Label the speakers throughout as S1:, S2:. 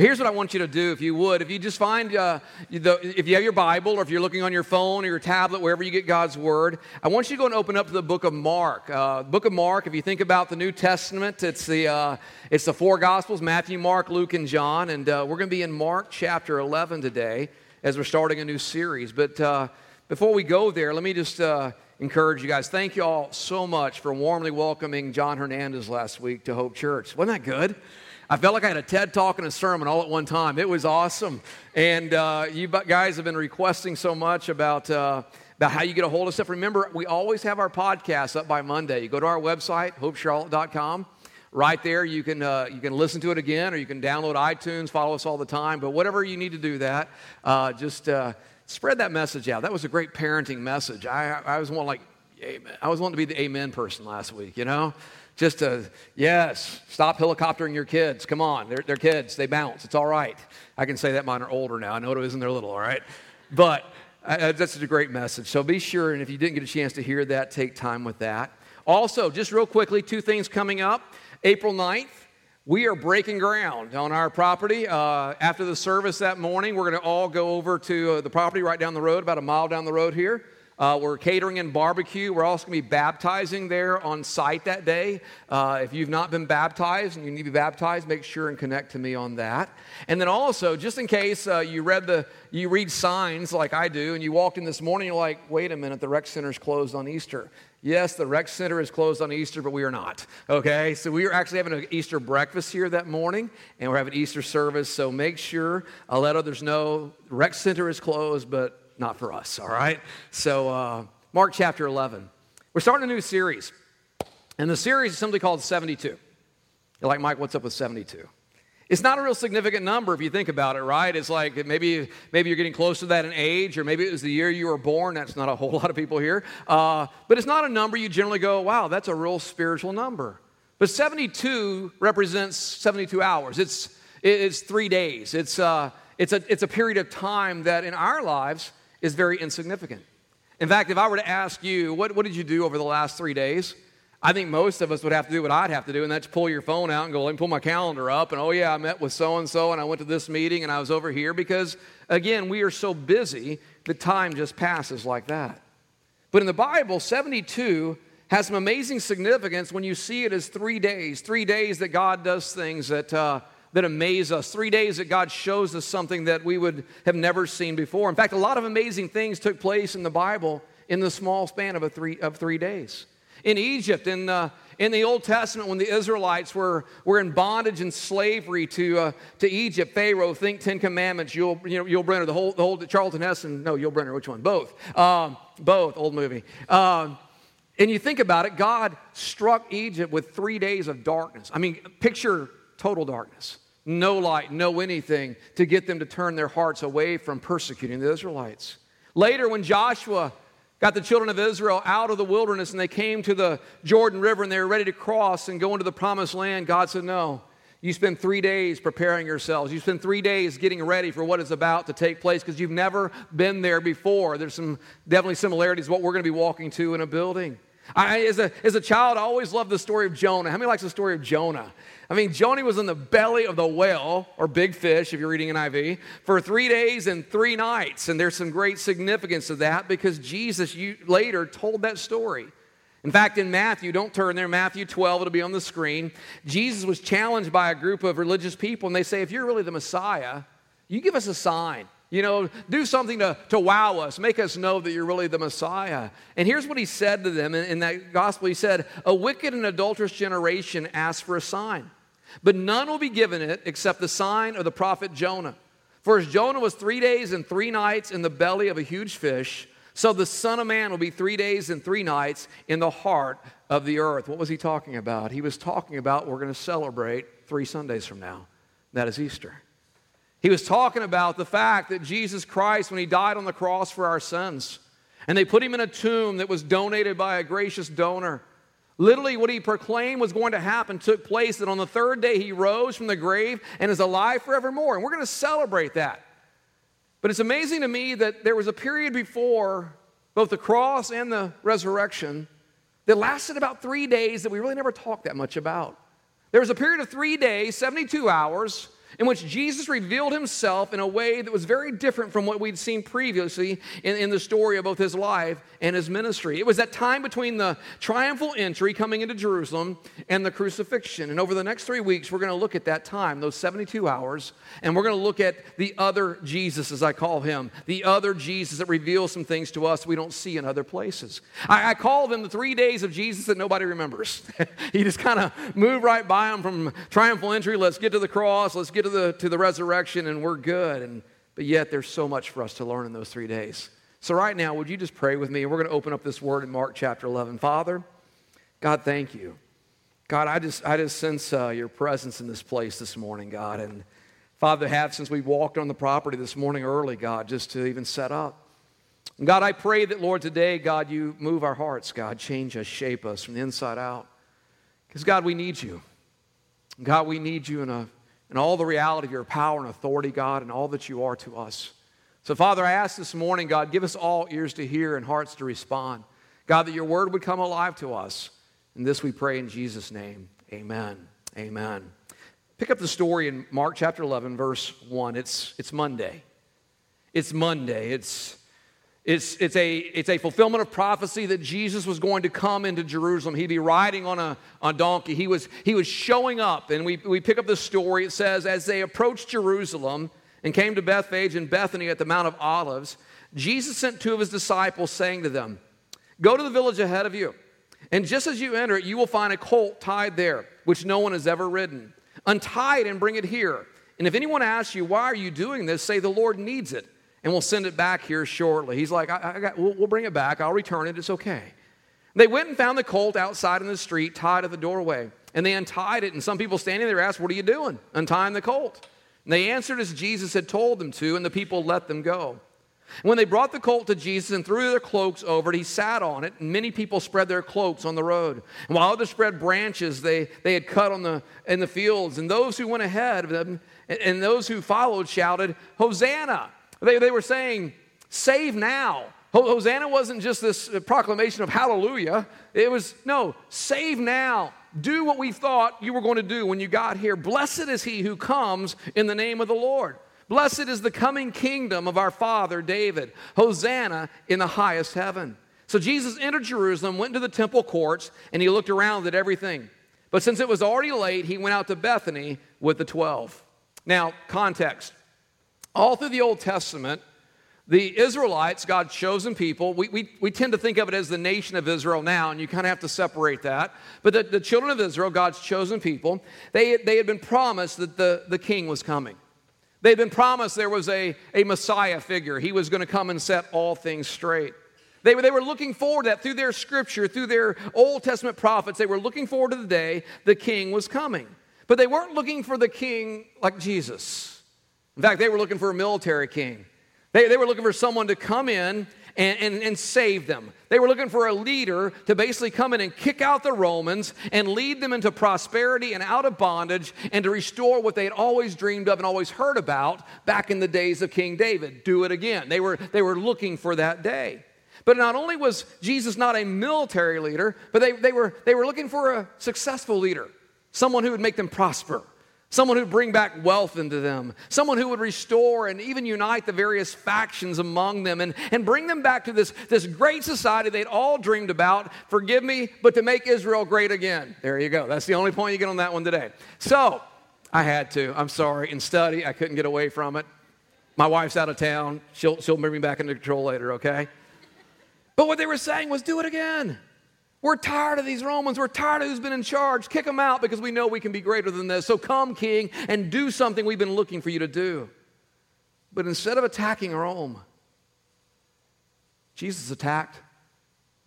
S1: Here's what I want you to do, if you would. If you just find, uh, the, if you have your Bible, or if you're looking on your phone or your tablet, wherever you get God's Word, I want you to go and open up to the book of Mark. Uh, book of Mark, if you think about the New Testament, it's the, uh, it's the four Gospels Matthew, Mark, Luke, and John. And uh, we're going to be in Mark chapter 11 today as we're starting a new series. But uh, before we go there, let me just uh, encourage you guys. Thank you all so much for warmly welcoming John Hernandez last week to Hope Church. Wasn't that good? I felt like I had a TED talk and a sermon all at one time. It was awesome. And uh, you guys have been requesting so much about, uh, about how you get a hold of stuff. Remember, we always have our podcast up by Monday. You go to our website, hopecharlotte.com. Right there, you can, uh, you can listen to it again or you can download iTunes, follow us all the time. But whatever you need to do that, uh, just uh, spread that message out. That was a great parenting message. I, I was one like, amen. I was wanting to be the amen person last week, you know? Just a yes stop helicoptering your kids. Come on. They're, they're kids. They bounce. It's all right. I can say that mine are older now. I know it isn't. They're little all right? But uh, that's a great message. So be sure and if you didn't get a chance to hear that take time with that. Also just real quickly two things coming up. April 9th we are breaking ground on our property. Uh, after the service that morning, we're going to all go over to uh, the property right down the road, about a mile down the road here. Uh, we're catering and barbecue. We're also going to be baptizing there on site that day. Uh, if you've not been baptized and you need to be baptized, make sure and connect to me on that. And then also, just in case uh, you read the you read signs like I do, and you walked in this morning, you're like, wait a minute, the rec center's closed on Easter. Yes, the rec center is closed on Easter, but we are not. Okay, so we are actually having an Easter breakfast here that morning, and we're having Easter service. So make sure I'll let others know rec center is closed, but not for us, all right? So, uh, Mark chapter 11. We're starting a new series, and the series is simply called 72. You're like, Mike, what's up with 72? It's not a real significant number if you think about it, right? It's like maybe, maybe you're getting close to that in age, or maybe it was the year you were born. That's not a whole lot of people here. Uh, but it's not a number you generally go, wow, that's a real spiritual number. But 72 represents 72 hours. It's, it's three days. It's, uh, it's, a, it's a period of time that in our lives is very insignificant. In fact, if I were to ask you, what, what did you do over the last three days? I think most of us would have to do what I'd have to do, and that's pull your phone out and go, let me pull my calendar up, and oh, yeah, I met with so and so, and I went to this meeting, and I was over here, because again, we are so busy that time just passes like that. But in the Bible, 72 has some amazing significance when you see it as three days, three days that God does things that. Uh, that amaze us. Three days that God shows us something that we would have never seen before. In fact, a lot of amazing things took place in the Bible in the small span of, a three, of three days. In Egypt, in the, in the Old Testament, when the Israelites were, were in bondage and slavery to, uh, to Egypt, Pharaoh, think Ten Commandments, Yul, you know, Yul Brynner, the whole, the whole Charlton Heston, no, Yul Brynner, which one? Both. Um, both, old movie. Um, and you think about it, God struck Egypt with three days of darkness. I mean, picture total darkness no light, no anything to get them to turn their hearts away from persecuting the Israelites. Later, when Joshua got the children of Israel out of the wilderness and they came to the Jordan River and they were ready to cross and go into the promised land, God said, No. You spend three days preparing yourselves. You spend three days getting ready for what is about to take place because you've never been there before. There's some definitely similarities what we're going to be walking to in a building. I, as, a, as a child, I always loved the story of Jonah. How many likes the story of Jonah? I mean, Jonah was in the belly of the whale, or big fish if you're reading NIV, for three days and three nights. And there's some great significance to that because Jesus later told that story. In fact, in Matthew, don't turn there, Matthew 12, it'll be on the screen. Jesus was challenged by a group of religious people, and they say, If you're really the Messiah, you give us a sign. You know, do something to, to wow us, make us know that you're really the Messiah. And here's what he said to them in, in that gospel He said, A wicked and adulterous generation asks for a sign. But none will be given it except the sign of the prophet Jonah. For as Jonah was three days and three nights in the belly of a huge fish, so the Son of Man will be three days and three nights in the heart of the earth. What was he talking about? He was talking about we're going to celebrate three Sundays from now. That is Easter. He was talking about the fact that Jesus Christ, when he died on the cross for our sins, and they put him in a tomb that was donated by a gracious donor, Literally, what he proclaimed was going to happen took place that on the third day he rose from the grave and is alive forevermore. And we're going to celebrate that. But it's amazing to me that there was a period before both the cross and the resurrection that lasted about three days that we really never talked that much about. There was a period of three days, 72 hours, in which Jesus revealed himself in a way that was very different from what we'd seen previously in, in, the story of both his life and his ministry. It was that time between the triumphal entry coming into Jerusalem and the crucifixion. And over the next three weeks, we're going to look at that time, those 72 hours, and we're going to look at the other Jesus, as I call him, the other Jesus that reveals some things to us we don't see in other places. I, I call them the three days of Jesus that nobody remembers. he just kind of moved right by them from triumphal entry, let's get to the cross, let's get get to the, to the resurrection and we're good. And, but yet there's so much for us to learn in those three days. So, right now, would you just pray with me? We're going to open up this word in Mark chapter 11. Father, God, thank you. God, I just, I just sense uh, your presence in this place this morning, God. And Father, have since we walked on the property this morning early, God, just to even set up. And God, I pray that, Lord, today, God, you move our hearts, God, change us, shape us from the inside out. Because, God, we need you. God, we need you in a and all the reality of your power and authority, God, and all that you are to us. So, Father, I ask this morning, God, give us all ears to hear and hearts to respond. God, that your word would come alive to us. And this we pray in Jesus' name. Amen. Amen. Pick up the story in Mark chapter 11, verse 1. It's, it's Monday. It's Monday. It's it's, it's, a, it's a fulfillment of prophecy that Jesus was going to come into Jerusalem. He'd be riding on a, on donkey. He was, he was showing up. And we, we pick up the story. It says, As they approached Jerusalem and came to Bethphage and Bethany at the Mount of Olives, Jesus sent two of his disciples, saying to them, Go to the village ahead of you. And just as you enter it, you will find a colt tied there, which no one has ever ridden. Untie it and bring it here. And if anyone asks you, Why are you doing this? say, The Lord needs it and we'll send it back here shortly. He's like, I, I got, we'll, we'll bring it back. I'll return it. It's okay. They went and found the colt outside in the street, tied at the doorway. And they untied it. And some people standing there asked, What are you doing? Untying the colt. And they answered as Jesus had told them to, and the people let them go. When they brought the colt to Jesus and threw their cloaks over it, he sat on it, and many people spread their cloaks on the road. And while others spread branches they, they had cut on the, in the fields, and those who went ahead of them and, and those who followed shouted, Hosanna! They, they were saying, Save now. Hosanna wasn't just this uh, proclamation of hallelujah. It was, no, save now. Do what we thought you were going to do when you got here. Blessed is he who comes in the name of the Lord. Blessed is the coming kingdom of our father David. Hosanna in the highest heaven. So Jesus entered Jerusalem, went into the temple courts, and he looked around at everything. But since it was already late, he went out to Bethany with the 12. Now, context. All through the Old Testament, the Israelites, God's chosen people, we, we, we tend to think of it as the nation of Israel now, and you kind of have to separate that. But the, the children of Israel, God's chosen people, they, they had been promised that the, the king was coming. They had been promised there was a, a Messiah figure. He was going to come and set all things straight. They, they were looking forward to that through their scripture, through their Old Testament prophets. They were looking forward to the day the king was coming. But they weren't looking for the king like Jesus. In fact, they were looking for a military king. They, they were looking for someone to come in and, and, and, save them. They were looking for a leader to basically come in and kick out the Romans and lead them into prosperity and out of bondage and to restore what they had always dreamed of and always heard about back in the days of King David. Do it again. They were, they were looking for that day. But not only was Jesus not a military leader, but they, they, were, they were looking for a successful leader, someone who would make them prosper someone who would bring back wealth into them, someone who would restore and even unite the various factions among them and, and bring them back to this, this great society they'd all dreamed about. Forgive me, but to make Israel great again. There you go. That's the only point you get on that one today. So, I had to. I'm sorry. In study, I couldn't get away from it. My wife's out of town. She'll, she'll bring me back into control later, okay? But what they were saying was do it again. We're tired of these Romans. We're tired of who's been in charge. Kick them out because we know we can be greater than this. So come, King, and do something we've been looking for you to do. But instead of attacking Rome, Jesus attacked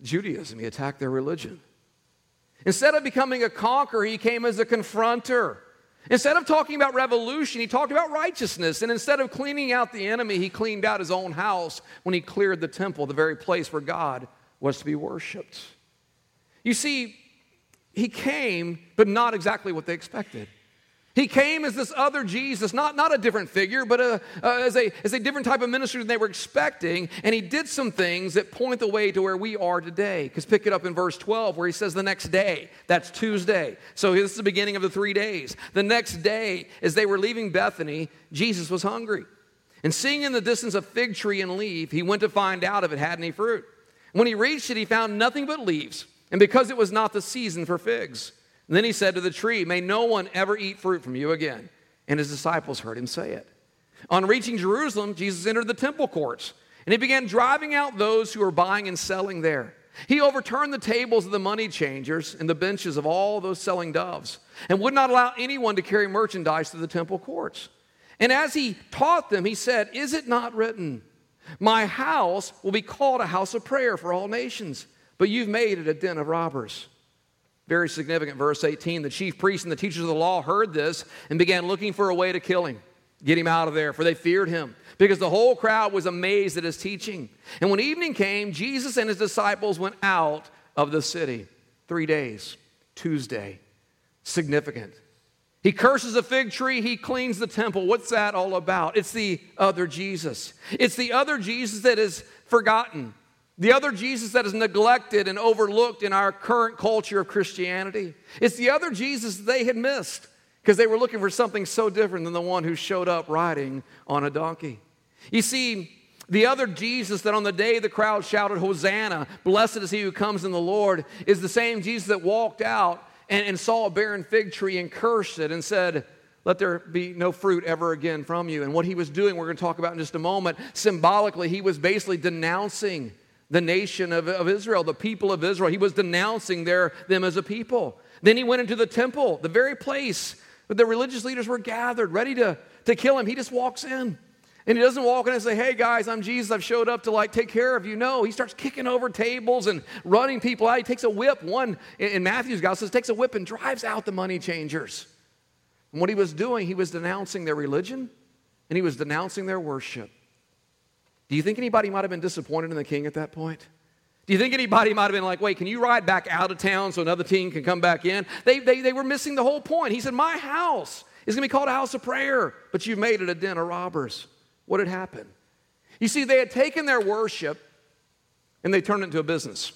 S1: Judaism, he attacked their religion. Instead of becoming a conqueror, he came as a confronter. Instead of talking about revolution, he talked about righteousness. And instead of cleaning out the enemy, he cleaned out his own house when he cleared the temple, the very place where God was to be worshiped. You see, he came, but not exactly what they expected. He came as this other Jesus, not, not a different figure, but a, as, a, as a different type of ministry than they were expecting. And he did some things that point the way to where we are today. Because pick it up in verse 12, where he says the next day, that's Tuesday. So this is the beginning of the three days. The next day, as they were leaving Bethany, Jesus was hungry. And seeing in the distance a fig tree and leaf, he went to find out if it had any fruit. When he reached it, he found nothing but leaves, and because it was not the season for figs. And then he said to the tree, May no one ever eat fruit from you again. And his disciples heard him say it. On reaching Jerusalem, Jesus entered the temple courts, and he began driving out those who were buying and selling there. He overturned the tables of the money changers and the benches of all those selling doves, and would not allow anyone to carry merchandise to the temple courts. And as he taught them, he said, Is it not written, My house will be called a house of prayer for all nations, but you've made it a den of robbers? Very significant, verse 18. The chief priests and the teachers of the law heard this and began looking for a way to kill him, get him out of there, for they feared him, because the whole crowd was amazed at his teaching. And when evening came, Jesus and his disciples went out of the city. Three days, Tuesday. Significant. He curses a fig tree, he cleans the temple. What's that all about? It's the other Jesus. It's the other Jesus that is forgotten. The other Jesus that is neglected and overlooked in our current culture of Christianity. It's the other Jesus they had missed because they were looking for something so different than the one who showed up riding on a donkey. You see, the other Jesus that on the day the crowd shouted, Hosanna, blessed is he who comes in the Lord, is the same Jesus that walked out and, and saw a barren fig tree and cursed it and said, let there be no fruit ever again from you. And what he was doing, we're going to talk about in just a moment, symbolically, he was basically denouncing the nation of, of Israel, the people of Israel. He was denouncing their, them as a people. Then he went into the temple, the very place where the religious leaders were gathered, ready to, to kill him. He just walks in. And he doesn't walk in and say, Hey guys, I'm Jesus. I've showed up to like take care of you. No, he starts kicking over tables and running people out. He takes a whip. One in Matthew's gospel says, takes a whip and drives out the money changers. And what he was doing, he was denouncing their religion and he was denouncing their worship. Do you think anybody might have been disappointed in the king at that point? Do you think anybody might have been like, wait, can you ride back out of town so another team can come back in? They, they, they were missing the whole point. He said, My house is going to be called a house of prayer, but you've made it a den of robbers. What had happened? You see, they had taken their worship and they turned it into a business.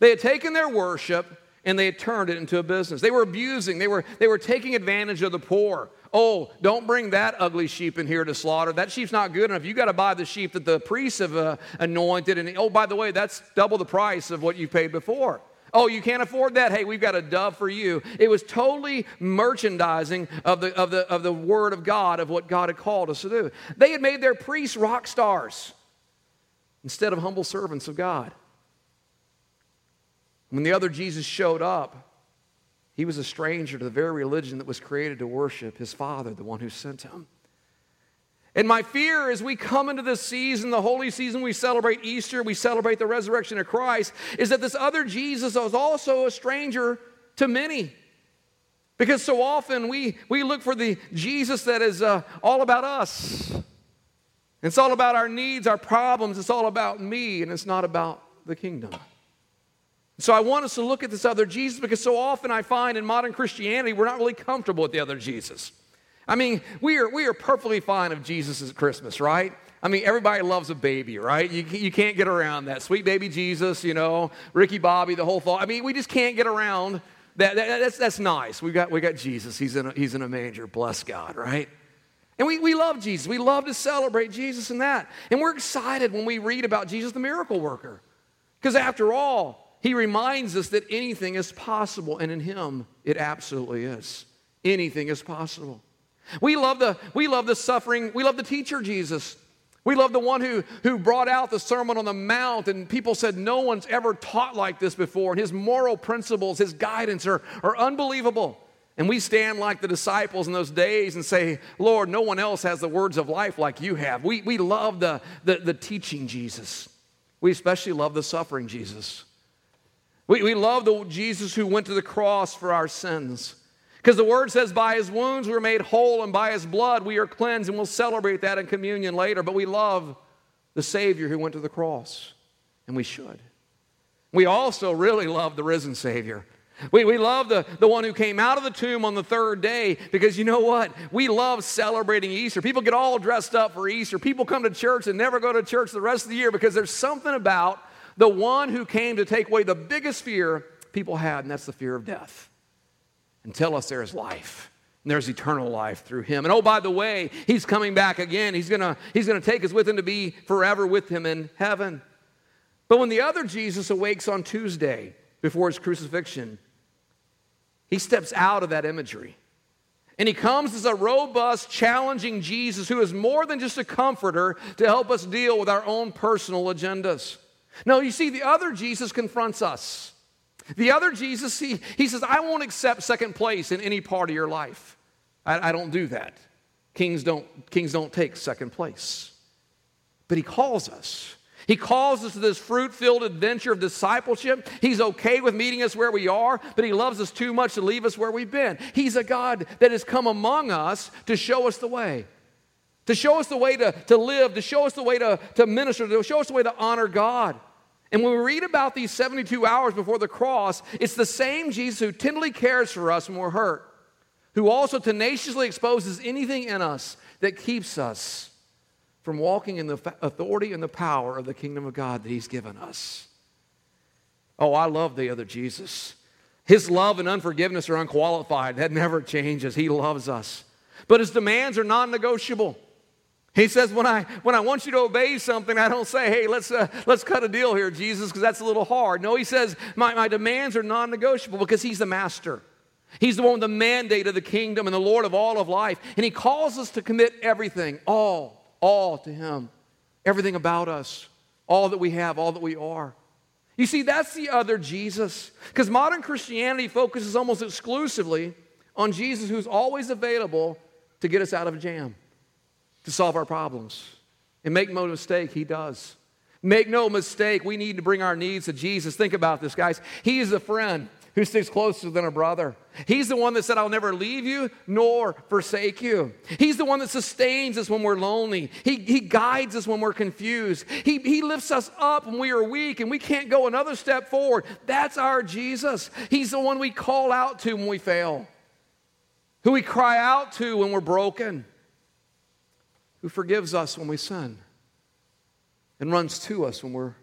S1: They had taken their worship and they had turned it into a business. They were abusing, they were, they were taking advantage of the poor. Oh, don't bring that ugly sheep in here to slaughter. That sheep's not good enough. You got to buy the sheep that the priests have uh, anointed. And oh, by the way, that's double the price of what you paid before. Oh, you can't afford that? Hey, we've got a dove for you. It was totally merchandising of the, of, the, of the word of God, of what God had called us to do. They had made their priests rock stars instead of humble servants of God. When the other Jesus showed up, he was a stranger to the very religion that was created to worship his Father, the one who sent him. And my fear as we come into this season, the holy season, we celebrate Easter, we celebrate the resurrection of Christ, is that this other Jesus is also a stranger to many. Because so often we, we look for the Jesus that is uh, all about us. It's all about our needs, our problems. It's all about me, and it's not about the kingdom. So I want us to look at this other Jesus because so often I find in modern Christianity we're not really comfortable with the other Jesus. I mean, we are, we are perfectly fine of Jesus at Christmas, right? I mean, everybody loves a baby, right? You, you can't get around that. Sweet baby Jesus, you know, Ricky Bobby, the whole thought. I mean, we just can't get around that. that that's, that's nice. We got, we got Jesus. He's in, a, he's in a manger. Bless God, right? And we, we love Jesus. We love to celebrate Jesus and that. And we're excited when we read about Jesus, the miracle worker. Because after all, he reminds us that anything is possible, and in Him, it absolutely is. Anything is possible. We love the, we love the suffering, we love the teacher, Jesus. We love the one who, who brought out the Sermon on the Mount, and people said, No one's ever taught like this before. And his moral principles, his guidance are, are unbelievable. And we stand like the disciples in those days and say, Lord, no one else has the words of life like you have. We, we love the, the, the teaching Jesus. We especially love the suffering Jesus. We, we love the Jesus who went to the cross for our sins. Because the word says, by his wounds we're made whole, and by his blood we are cleansed, and we'll celebrate that in communion later. But we love the Savior who went to the cross, and we should. We also really love the risen Savior. We, we love the, the one who came out of the tomb on the third day because you know what? We love celebrating Easter. People get all dressed up for Easter. People come to church and never go to church the rest of the year because there's something about the one who came to take away the biggest fear people had, and that's the fear of death, and tell us there is life. And there's eternal life through him. And oh, by the way, he's coming back again. He's gonna, he's gonna take us with him to be forever with him in heaven. But when the other Jesus awakes on Tuesday before his crucifixion, he steps out of that imagery. And he comes as a robust, challenging Jesus who is more than just a comforter to help us deal with our own personal agendas. No, you see, the other Jesus confronts us. The other Jesus, he, he says, I won't accept second place in any part of your life. I, I don't do that. Kings don't, kings don't take second place. But he calls us. He calls us to this fruit filled adventure of discipleship. He's okay with meeting us where we are, but He loves us too much to leave us where we've been. He's a God that has come among us to show us the way, to show us the way to, to live, to show us the way to, to minister, to show us the way to honor God. And when we read about these 72 hours before the cross, it's the same Jesus who tenderly cares for us when we're hurt, who also tenaciously exposes anything in us that keeps us from walking in the authority and the power of the kingdom of God that He's given us. Oh, I love the other Jesus. His love and unforgiveness are unqualified. That never changes. He loves us. But his demands are non negotiable. He says, when I, when I want you to obey something, I don't say, hey, let's, uh, let's cut a deal here, Jesus, because that's a little hard. No, he says, my, my demands are non negotiable because he's the master. He's the one with the mandate of the kingdom and the Lord of all of life. And he calls us to commit everything, all, all to him. Everything about us, all that we have, all that we are. You see, that's the other Jesus. Because modern Christianity focuses almost exclusively on Jesus who's always available to get us out of a jam to solve our problems. And make no mistake, He does. Make no mistake, we need to bring our needs to Jesus. Think about this, guys. He is a friend who sticks closer than a brother. He's the one that said, I'll never leave you nor forsake you. He's the one that sustains us when we're lonely. He, he guides us when we're confused. He, he lifts us up when we are weak and we can't go another step forward. That's our Jesus. He's the one we call out to when we fail, who we cry out to when we're broken who forgives us when we sin and runs to us when we're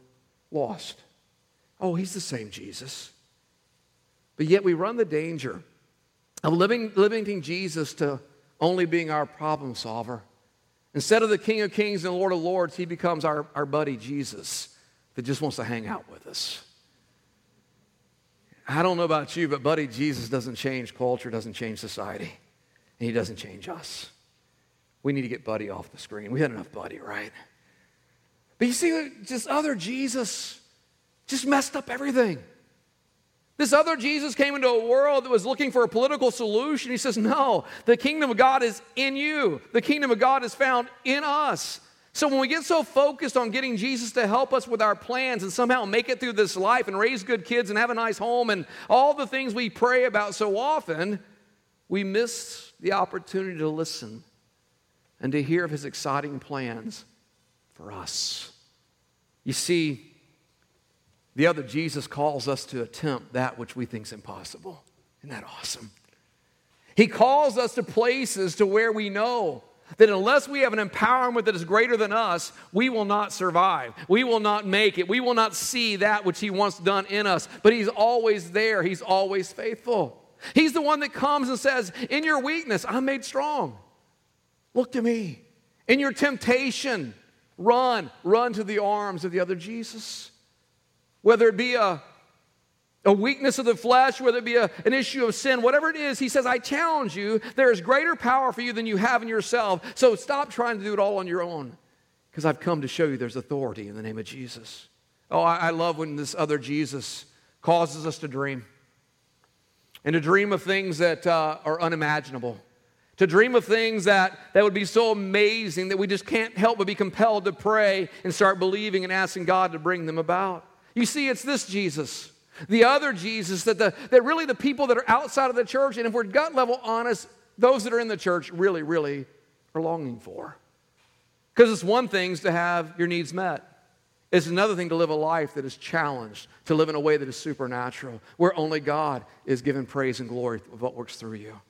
S1: lost. Oh, he's the same Jesus. But yet we run the danger of living, limiting Jesus to only being our problem solver. Instead of the King of Kings and Lord of Lords, he becomes our, our buddy Jesus that just wants to hang out with us. I don't know about you, but buddy Jesus doesn't change culture, doesn't change society, and he doesn't change us we need to get Buddy off the screen. We had enough Buddy, right? But you see, this other Jesus just messed up everything. This other Jesus came into a world that was looking for a political solution. He says, No, the kingdom of God is in you, the kingdom of God is found in us. So when we get so focused on getting Jesus to help us with our plans and somehow make it through this life and raise good kids and have a nice home and all the things we pray about so often, we miss the opportunity to listen and to hear of his exciting plans for us. You see, the other Jesus calls us to attempt that which we think is impossible. Isn't that awesome? He calls us to places to where we know that unless we have an empowerment that is greater than us, we will not survive. We will not make it. We will not see that which He wants done in us. But He's always there, He's always faithful. He's the one that comes and says, In your weakness, I'm made strong. Look to me. In your temptation, run, run to the arms of the other Jesus. Whether it be a, a weakness of the flesh, whether it be a, an issue of sin, whatever it is, he says, I challenge you, there is greater power for you than you have in yourself. So stop trying to do it all on your own, because I've come to show you there's authority in the name of Jesus. Oh, I, I love when this other Jesus causes us to dream and to dream of things that uh, are unimaginable to dream of things that, that would be so amazing that we just can't help but be compelled to pray and start believing and asking God to bring them about. You see, it's this Jesus, the other Jesus, that, the, that really the people that are outside of the church, and if we're gut level honest, those that are in the church really, really are longing for. Because it's one thing to have your needs met. It's another thing to live a life that is challenged, to live in a way that is supernatural, where only God is given praise and glory of what works through you.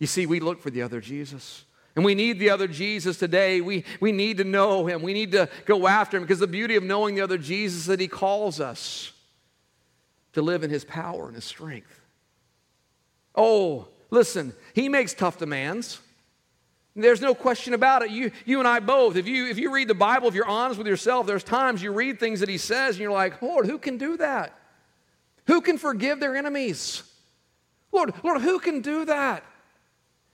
S1: You see, we look for the other Jesus. And we need the other Jesus today. We, we need to know him. We need to go after him because the beauty of knowing the other Jesus is that he calls us to live in his power and his strength. Oh, listen, he makes tough demands. There's no question about it. You, you and I both, if you, if you read the Bible, if you're honest with yourself, there's times you read things that he says and you're like, Lord, who can do that? Who can forgive their enemies? Lord, Lord, who can do that?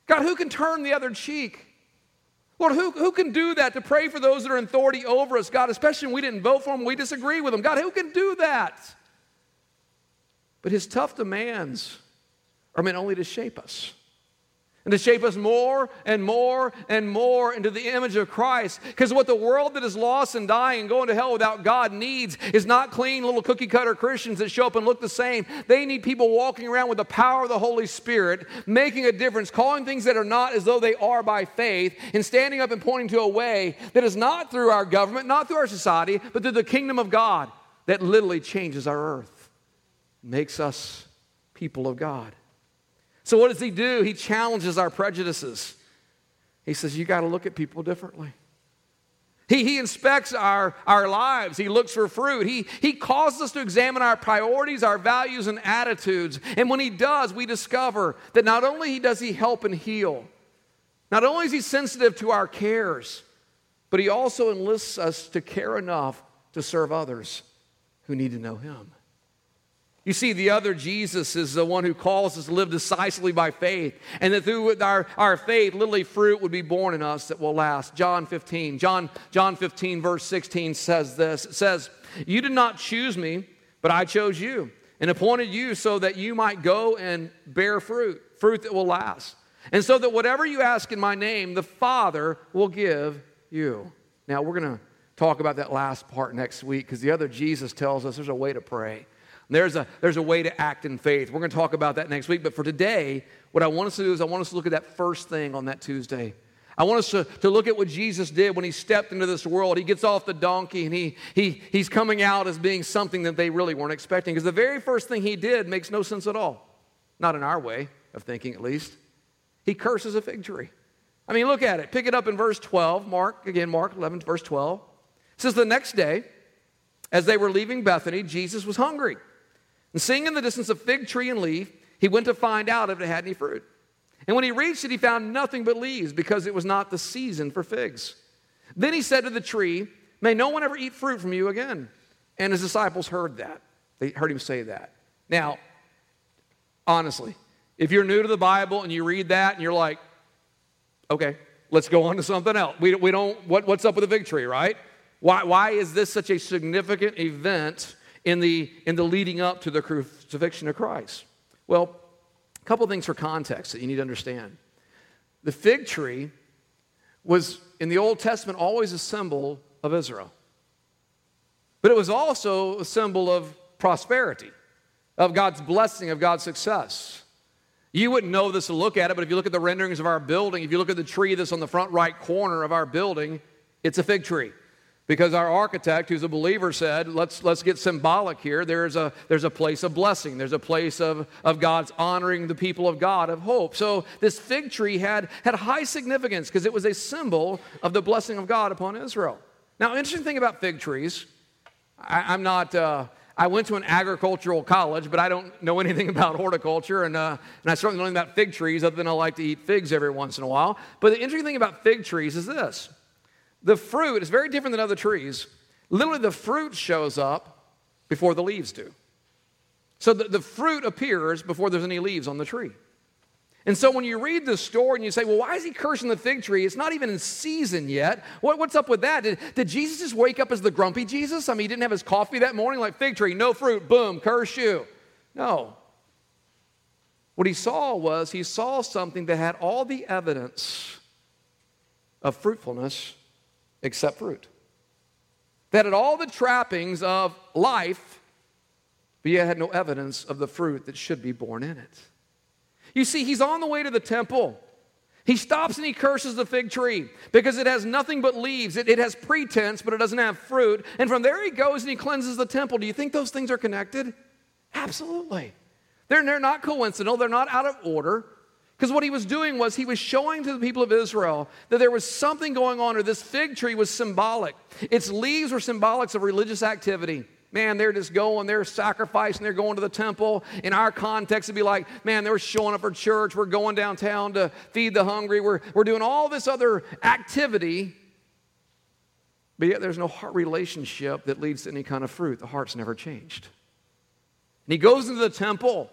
S1: God, who can turn the other cheek? Lord, who, who can do that to pray for those that are in authority over us? God, especially when we didn't vote for them, we disagree with them. God, who can do that? But his tough demands are meant only to shape us and to shape us more and more and more into the image of Christ. Because what the world that is lost and dying and going to hell without God needs is not clean little cookie cutter Christians that show up and look the same. They need people walking around with the power of the Holy Spirit, making a difference, calling things that are not as though they are by faith, and standing up and pointing to a way that is not through our government, not through our society, but through the kingdom of God that literally changes our earth, makes us people of God. So, what does he do? He challenges our prejudices. He says, You got to look at people differently. He, he inspects our, our lives. He looks for fruit. He, he causes us to examine our priorities, our values, and attitudes. And when he does, we discover that not only does he help and heal, not only is he sensitive to our cares, but he also enlists us to care enough to serve others who need to know him. You see, the other Jesus is the one who calls us to live decisively by faith, and that through our, our faith, literally fruit would be born in us that will last. John 15. John, John 15, verse 16 says this. It says, You did not choose me, but I chose you, and appointed you so that you might go and bear fruit, fruit that will last. And so that whatever you ask in my name, the Father will give you. Now, we're going to talk about that last part next week because the other Jesus tells us there's a way to pray. There's a, there's a way to act in faith. We're going to talk about that next week. But for today, what I want us to do is I want us to look at that first thing on that Tuesday. I want us to, to look at what Jesus did when he stepped into this world. He gets off the donkey and he, he, he's coming out as being something that they really weren't expecting. Because the very first thing he did makes no sense at all. Not in our way of thinking, at least. He curses a fig tree. I mean, look at it. Pick it up in verse 12. Mark, again, Mark 11, verse 12. It says, The next day, as they were leaving Bethany, Jesus was hungry. And seeing in the distance a fig tree and leaf, he went to find out if it had any fruit. And when he reached it, he found nothing but leaves because it was not the season for figs. Then he said to the tree, May no one ever eat fruit from you again. And his disciples heard that. They heard him say that. Now, honestly, if you're new to the Bible and you read that and you're like, okay, let's go on to something else. We, we don't, what, what's up with the fig tree, right? Why, why is this such a significant event in the, in the leading up to the crucifixion of Christ? Well, a couple things for context that you need to understand. The fig tree was, in the Old Testament, always a symbol of Israel. But it was also a symbol of prosperity, of God's blessing, of God's success. You wouldn't know this to look at it, but if you look at the renderings of our building, if you look at the tree that's on the front right corner of our building, it's a fig tree. Because our architect, who's a believer, said, let's, let's get symbolic here. There's a, there's a place of blessing, there's a place of, of God's honoring the people of God, of hope. So this fig tree had, had high significance because it was a symbol of the blessing of God upon Israel. Now, interesting thing about fig trees, I, am not. Uh, I went to an agricultural college, but I don't know anything about horticulture, and, uh, and I certainly don't know about fig trees other than I like to eat figs every once in a while. But the interesting thing about fig trees is this the fruit is very different than other trees. Literally, the fruit shows up before the leaves do. So the, the fruit appears before there's any leaves on the tree. And so when you read this story and you say, well, why is he cursing the fig tree? It's not even in season yet. What, what's up with that? Did, did Jesus just wake up as the grumpy Jesus? I mean, he didn't have his coffee that morning, like fig tree, no fruit, boom, curse you. No. What he saw was he saw something that had all the evidence of fruitfulness except fruit. That had all the trappings of life, but yet had no evidence of the fruit that should be born in it. You see, he's on the way to the temple. He stops and he curses the fig tree because it has nothing but leaves. It, it, has pretense, but it doesn't have fruit. And from there he goes and he cleanses the temple. Do you think those things are connected? Absolutely. They're, they're not coincidental, they're not out of order. Because what he was doing was he was showing to the people of Israel that there was something going on, or this fig tree was symbolic. Its leaves were symbolics of religious activity. Man, they're just going, they're sacrificing, they're going to the temple. In our context, it'd be like, man, they were showing up for church, we're going downtown to feed the hungry, we're, we're doing all this other activity, but yet there's no heart relationship that leads to any kind of fruit. The heart's never changed. And he goes into the temple.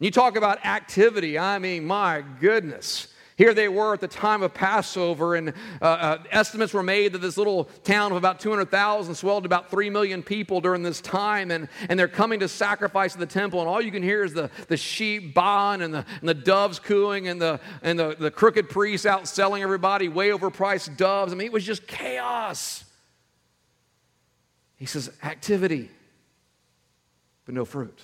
S1: You talk about activity, I mean, my goodness. Here they were at the time of Passover, and uh, uh, estimates were made that this little town of about 200,000 swelled to about 3 million people during this time, and, and they're coming to sacrifice in the temple, and all you can hear is the, the sheep baaing and the, and the doves cooing and, the, and the, the crooked priests out selling everybody way overpriced doves. I mean, it was just chaos. He says, activity, but no fruit.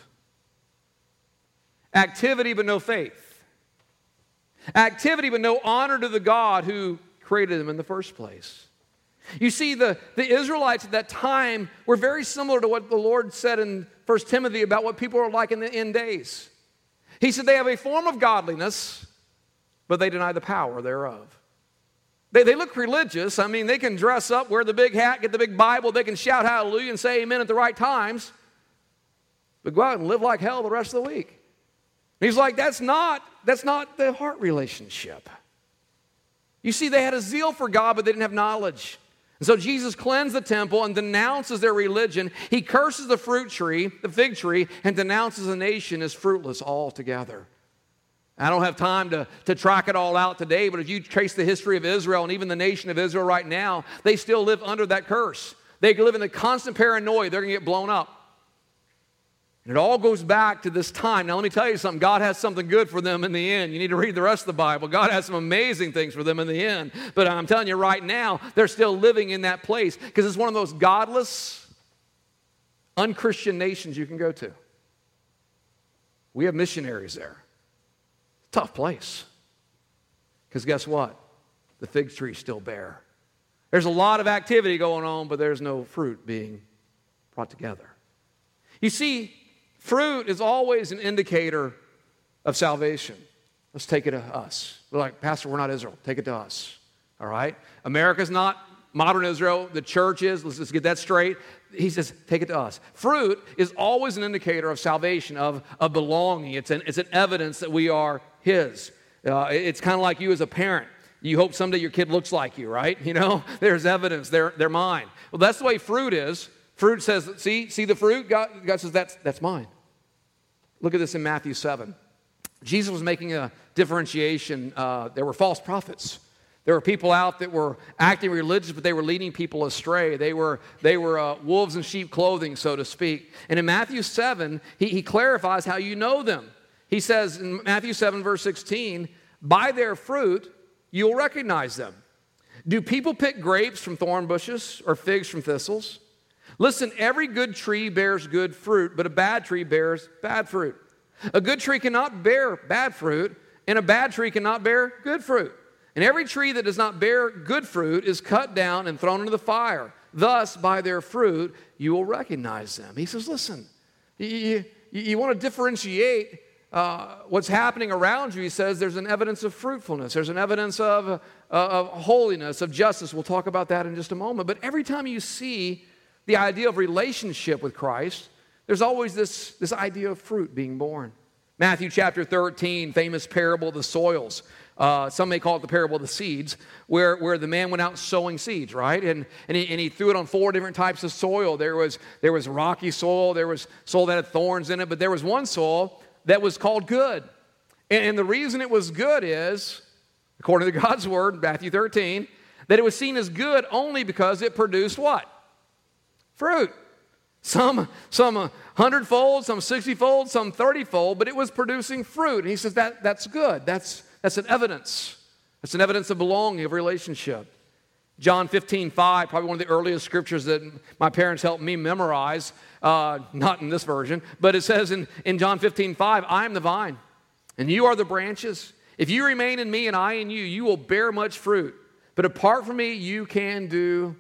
S1: Activity, but no faith. Activity, but no honor to the God who created them in the first place. You see, the, the Israelites at that time were very similar to what the Lord said in 1 Timothy about what people are like in the end days. He said they have a form of godliness, but they deny the power thereof. They, they look religious. I mean, they can dress up, wear the big hat, get the big Bible, they can shout hallelujah and say amen at the right times, but go out and live like hell the rest of the week. He's like, that's not that's not the heart relationship. You see, they had a zeal for God, but they didn't have knowledge. And so Jesus cleansed the temple and denounces their religion. He curses the fruit tree, the fig tree, and denounces the nation as fruitless altogether. I don't have time to, to track it all out today, but if you trace the history of Israel and even the nation of Israel right now, they still live under that curse. They live in the constant paranoia they're going to get blown up. And it all goes back to this time. Now, let me tell you something. God has something good for them in the end. You need to read the rest of the Bible. God has some amazing things for them in the end. But I'm telling you right now, they're still living in that place because it's one of those godless, unchristian nations you can go to. We have missionaries there. Tough place. Because guess what? The fig tree's still bare. There's a lot of activity going on, but there's no fruit being brought together. You see, Fruit is always an indicator of salvation. Let's take it to us. We're like, Pastor, we're not Israel. Take it to us. All right? America's not modern Israel. The church is. Let's just get that straight. He says, take it to us. Fruit is always an indicator of salvation, of, of belonging. It's an, it's an evidence that we are His. Uh, it's kind of like you as a parent. You hope someday your kid looks like you, right? You know, there's evidence. They're, they're mine. Well, that's the way fruit is. Fruit says, see, see the fruit? God, God says, that's, that's mine. Look at this in Matthew 7. Jesus was making a differentiation. Uh, there were false prophets. There were people out that were acting religious, but they were leading people astray. They were, they were uh, wolves in sheep clothing, so to speak. And in Matthew 7, he, he clarifies how you know them. He says in Matthew 7, verse 16, By their fruit you'll recognize them. Do people pick grapes from thorn bushes or figs from thistles? Listen, every good tree bears good fruit, but a bad tree bears bad fruit. A good tree cannot bear bad fruit, and a bad tree cannot bear good fruit. And every tree that does not bear good fruit is cut down and thrown into the fire. Thus, by their fruit, you will recognize them. He says, Listen, you, you, you want to differentiate uh, what's happening around you. He says there's an evidence of fruitfulness, there's an evidence of, uh, of holiness, of justice. We'll talk about that in just a moment. But every time you see the idea of relationship with Christ, there's always this, this idea of fruit being born. Matthew chapter 13, famous parable of the soils. Uh, some may call it the parable of the seeds, where, where the man went out sowing seeds, right? And, and, he, and he threw it on four different types of soil. There was, there was rocky soil, there was soil that had thorns in it, but there was one soil that was called good. And, and the reason it was good is, according to God's word, Matthew 13, that it was seen as good only because it produced what? Fruit. Some, some hundredfold, some sixtyfold, some thirtyfold, but it was producing fruit. And he says that, that's good. That's, that's an evidence. That's an evidence of belonging, of relationship. John 15, 5, probably one of the earliest scriptures that my parents helped me memorize. Uh, not in this version, but it says in, in John 15, 5, I am the vine, and you are the branches. If you remain in me and I in you, you will bear much fruit. But apart from me, you can do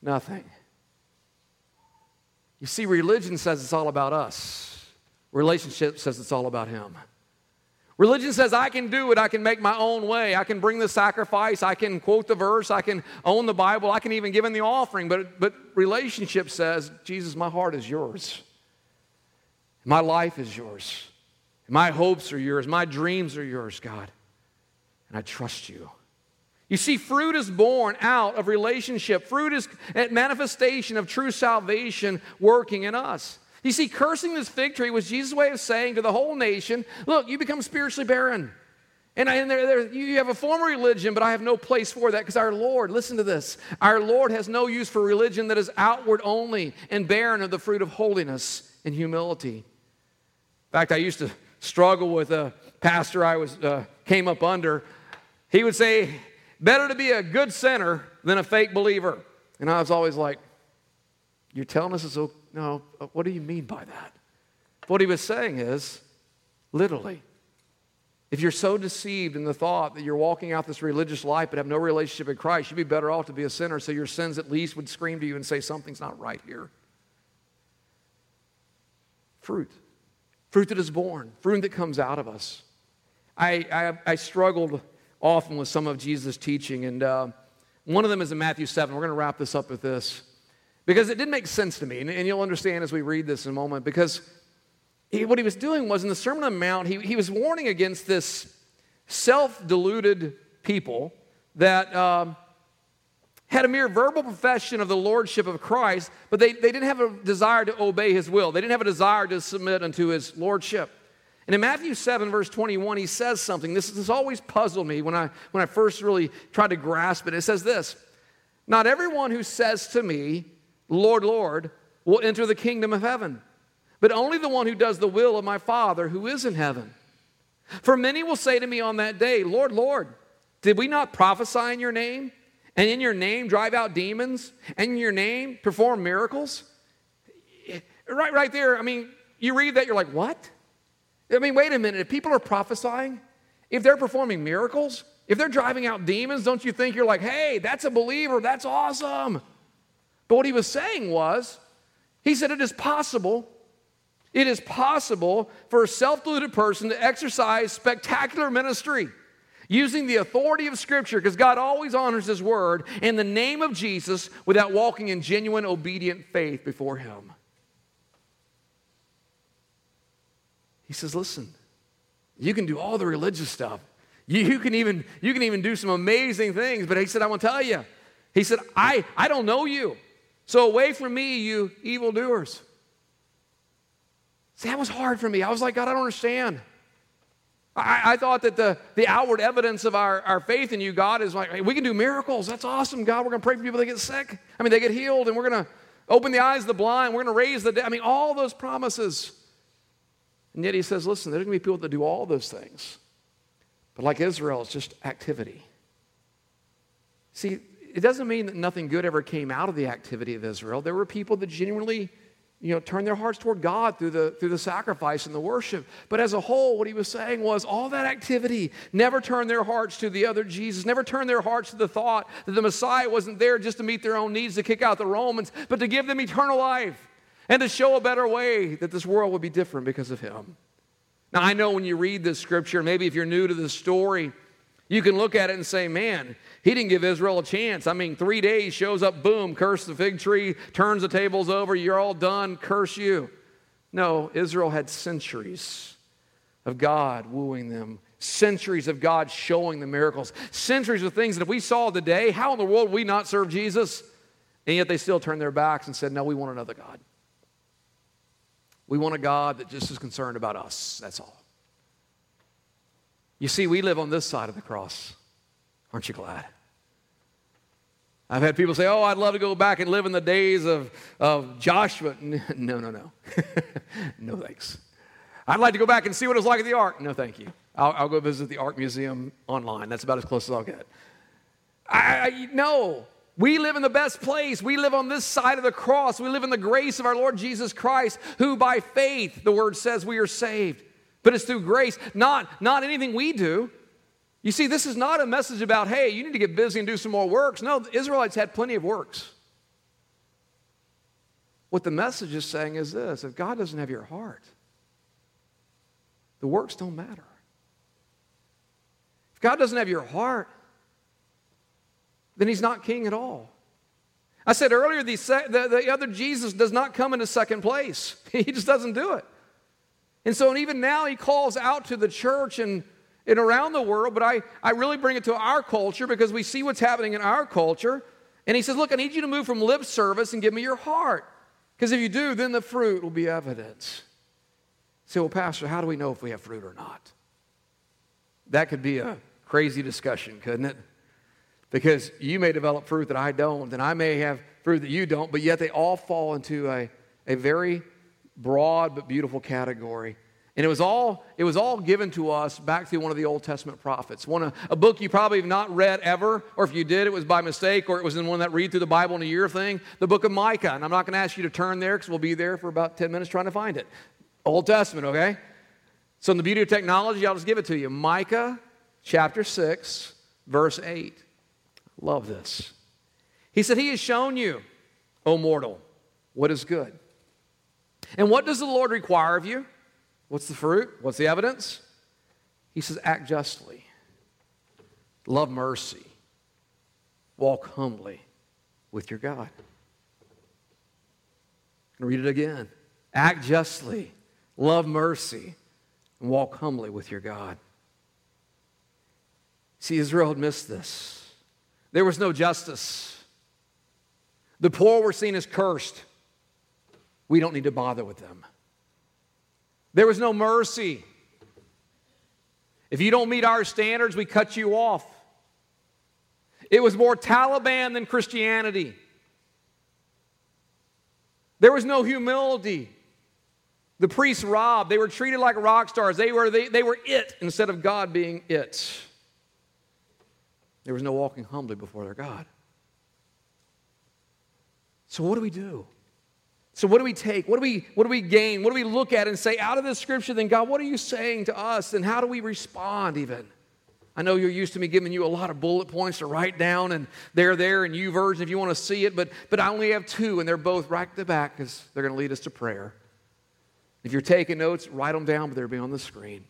S1: nothing. You see, religion says it's all about us, relationship says it's all about Him. Religion says I can do it, I can make my own way, I can bring the sacrifice, I can quote the verse, I can own the Bible, I can even give in the offering. But, but relationship says, Jesus, my heart is yours. My life is yours. My hopes are yours. My dreams are yours, God. And I trust you. You see, fruit is born out of relationship. Fruit is a manifestation of true salvation working in us. You see, cursing this fig tree was Jesus' way of saying to the whole nation, look, you become spiritually barren. And, I, and there, there, you have a form of religion, but I have no place for that because our Lord, listen to this, our Lord has no use for religion that is outward only and barren of the fruit of holiness and humility. In fact, I used to struggle with a pastor I was, uh, came up under. He would say, better to be a good sinner than a fake believer. And I was always like, you're telling us it's okay? No, uh, what do you mean by that? What he was saying is, literally, if you're so deceived in the thought that you're walking out this religious life but have no relationship in Christ, you'd be better off to be a sinner so your sins at least would scream to you and say, something's not right here. Fruit. Fruit that is born, fruit that comes out of us. I, I, I struggled often with some of Jesus' teaching, and uh, one of them is in Matthew 7. We're going to wrap this up with this. Because it didn't make sense to me, and, and you'll understand as we read this in a moment, because he, what he was doing was in the Sermon on the Mount, he, he was warning against this self deluded people that um, had a mere verbal profession of the lordship of Christ, but they, they didn't have a desire to obey his will. They didn't have a desire to submit unto his lordship. And in Matthew 7, verse 21, he says something. This has always puzzled me when I, when I first really tried to grasp it. It says this Not everyone who says to me, Lord, Lord, will enter the kingdom of heaven, but only the one who does the will of my Father who is in heaven. For many will say to me on that day, Lord, Lord, did we not prophesy in your name? And in your name drive out demons? And in your name perform miracles? Right, right there, I mean, you read that, you're like, what? I mean, wait a minute. If people are prophesying, if they're performing miracles, if they're driving out demons, don't you think you're like, hey, that's a believer, that's awesome? But what he was saying was, he said it is possible, it is possible for a self deluded person to exercise spectacular ministry using the authority of Scripture, because God always honors His word, in the name of Jesus without walking in genuine obedient faith before Him. He says, listen, you can do all the religious stuff. You, you, can even, you can even do some amazing things. But he said, I want to tell you. He said, I, I don't know you. So away from me, you evildoers. See, that was hard for me. I was like, God, I don't understand. I, I, thought that the, the outward evidence of our, our faith in you, God, is like, hey, we can do miracles. That's awesome, God. We're going to pray for people that get sick. I mean, they get healed, and we're going to open the eyes of the blind. We're going to raise the dead. I mean, all those promises. And yet he says, listen, there's going to be people that do all those things. But like Israel, it's just activity. See, it doesn't mean that nothing good ever came out of the activity of Israel. There were people that genuinely, you know, turned their hearts toward God through the, through the sacrifice and the worship. But as a whole, what he was saying was all that activity never turned their hearts to the other Jesus, never turned their hearts to the thought that the Messiah wasn't there just to meet their own needs, to kick out the Romans, but to give them eternal life and to show a better way that this world would be different because of him. Now, I know when you read this scripture, maybe if you're new to the story, you can look at it and say, man, he didn't give Israel a chance. I mean, three days shows up, boom, curse the fig tree, turns the tables over, you're all done, curse you. No, Israel had centuries of God wooing them, centuries of God showing the miracles, centuries of things that if we saw today, how in the world would we not serve Jesus? And yet they still turned their backs and said, no, we want another God. We want a God that just is concerned about us. That's all. You see, we live on this side of the cross. Aren't you glad? I've had people say, Oh, I'd love to go back and live in the days of, of Joshua. No, no, no. no, thanks. I'd like to go back and see what it was like at the Ark. No, thank you. I'll, I'll go visit the Ark Museum online. That's about as close as I'll get. I, I, no, we live in the best place. We live on this side of the cross. We live in the grace of our Lord Jesus Christ, who by faith, the word says, we are saved. But it's through grace, not, not anything we do. You see, this is not a message about, hey, you need to get busy and do some more works. No, the Israelites had plenty of works. What the message is saying is this if God doesn't have your heart, the works don't matter. If God doesn't have your heart, then he's not king at all. I said earlier, the, the, the, other Jesus does not come into second place. He just doesn't do it. And so, and even now, he calls out to the church and, and around the world, but I, I really bring it to our culture because we see what's happening in our culture. And he says, Look, I need you to move from lip service and give me your heart. Because if you do, then the fruit will be evidence. Say, well, Pastor, how do we know if we have fruit or not? That could be a crazy discussion, couldn't it? Because you may develop fruit that I don't, and I may have fruit that you don't, but yet they all fall into a, a very broad but beautiful category. And it was all it was all given to us back through one of the Old Testament prophets. One a book you probably have not read ever, or if you did, it was by mistake, or it was in one that read through the Bible in a year thing. The book of Micah, and I'm not going to ask you to turn there because we'll be there for about ten minutes trying to find it. Old Testament, okay? So in the beauty of technology, I'll just give it to you. Micah chapter six, verse eight. Love this. He said, He has shown you, O mortal, what is good. And what does the Lord require of you? What's the fruit? What's the evidence? He says, Act justly, love mercy, walk humbly with your God. And read it again. Act justly, love mercy, and walk humbly with your God. See, Israel had missed this. There was no justice. The poor were seen as cursed. We don't need to bother with them. There was no mercy. If you don't meet our standards, we cut you off. It was more Taliban than Christianity. There was no humility. The priests robbed. They were treated like rock stars. They were, they, they were it instead of God being it. There was no walking humbly before their God. So, what do we do? So, what do we take? What do we, what do we gain? What do we look at and say, out of this scripture, then, God, what are you saying to us? And how do we respond, even? I know you're used to me giving you a lot of bullet points to write down, and they're there in YouVersion if you want to see it, but, but I only have two, and they're both right at the back because they're going to lead us to prayer. If you're taking notes, write them down, but they'll be on the screen.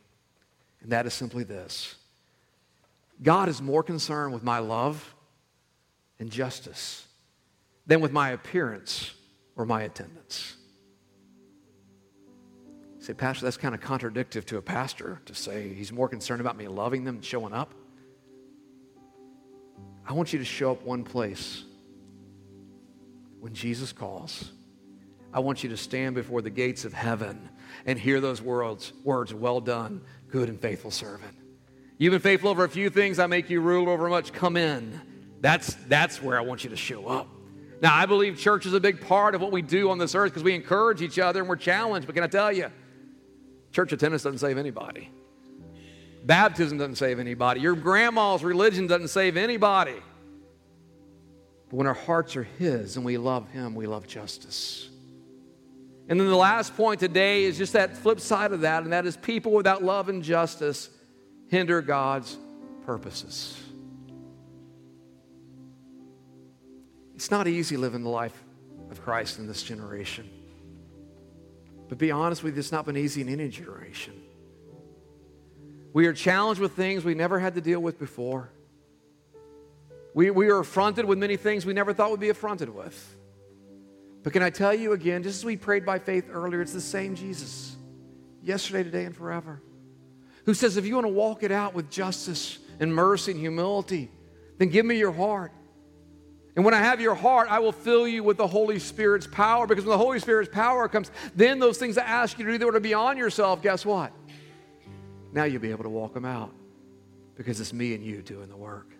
S1: And that is simply this God is more concerned with my love and justice than with my appearance or my attendance. You say, Pastor, that's kind of contradictory to a pastor to say he's more concerned about me loving them and showing up. I want you to show up one place when Jesus calls. I want you to stand before the gates of heaven and hear those words, words, well done, good and faithful servant. You've been faithful over a few things, I make you rule over much. Come in. That's, that's where I want you to show up. Now, I believe church is a big part of what we do on this earth because we encourage each other and we're challenged. But can I tell you, church attendance doesn't save anybody. Baptism doesn't save anybody. Your grandma's religion doesn't save anybody. But when our hearts are His and we love Him, we love justice. And then the last point today is just that flip side of that, and that is people without love and justice hinder God's purposes. It's not easy living the life of Christ in this generation. But be honest with you, it's not been easy in any generation. We are challenged with things we never had to deal with before. We, we are affronted with many things we never thought we'd be affronted with. But can I tell you again, just as we prayed by faith earlier, it's the same Jesus yesterday, today, and forever. Who says, if you want to walk it out with justice and mercy and humility, then give me your heart. And when I have your heart, I will fill you with the Holy Spirit's power. Because when the Holy Spirit's power comes, then those things I ask you to do that were to be on yourself, guess what? Now you'll be able to walk them out. Because it's me and you doing the work.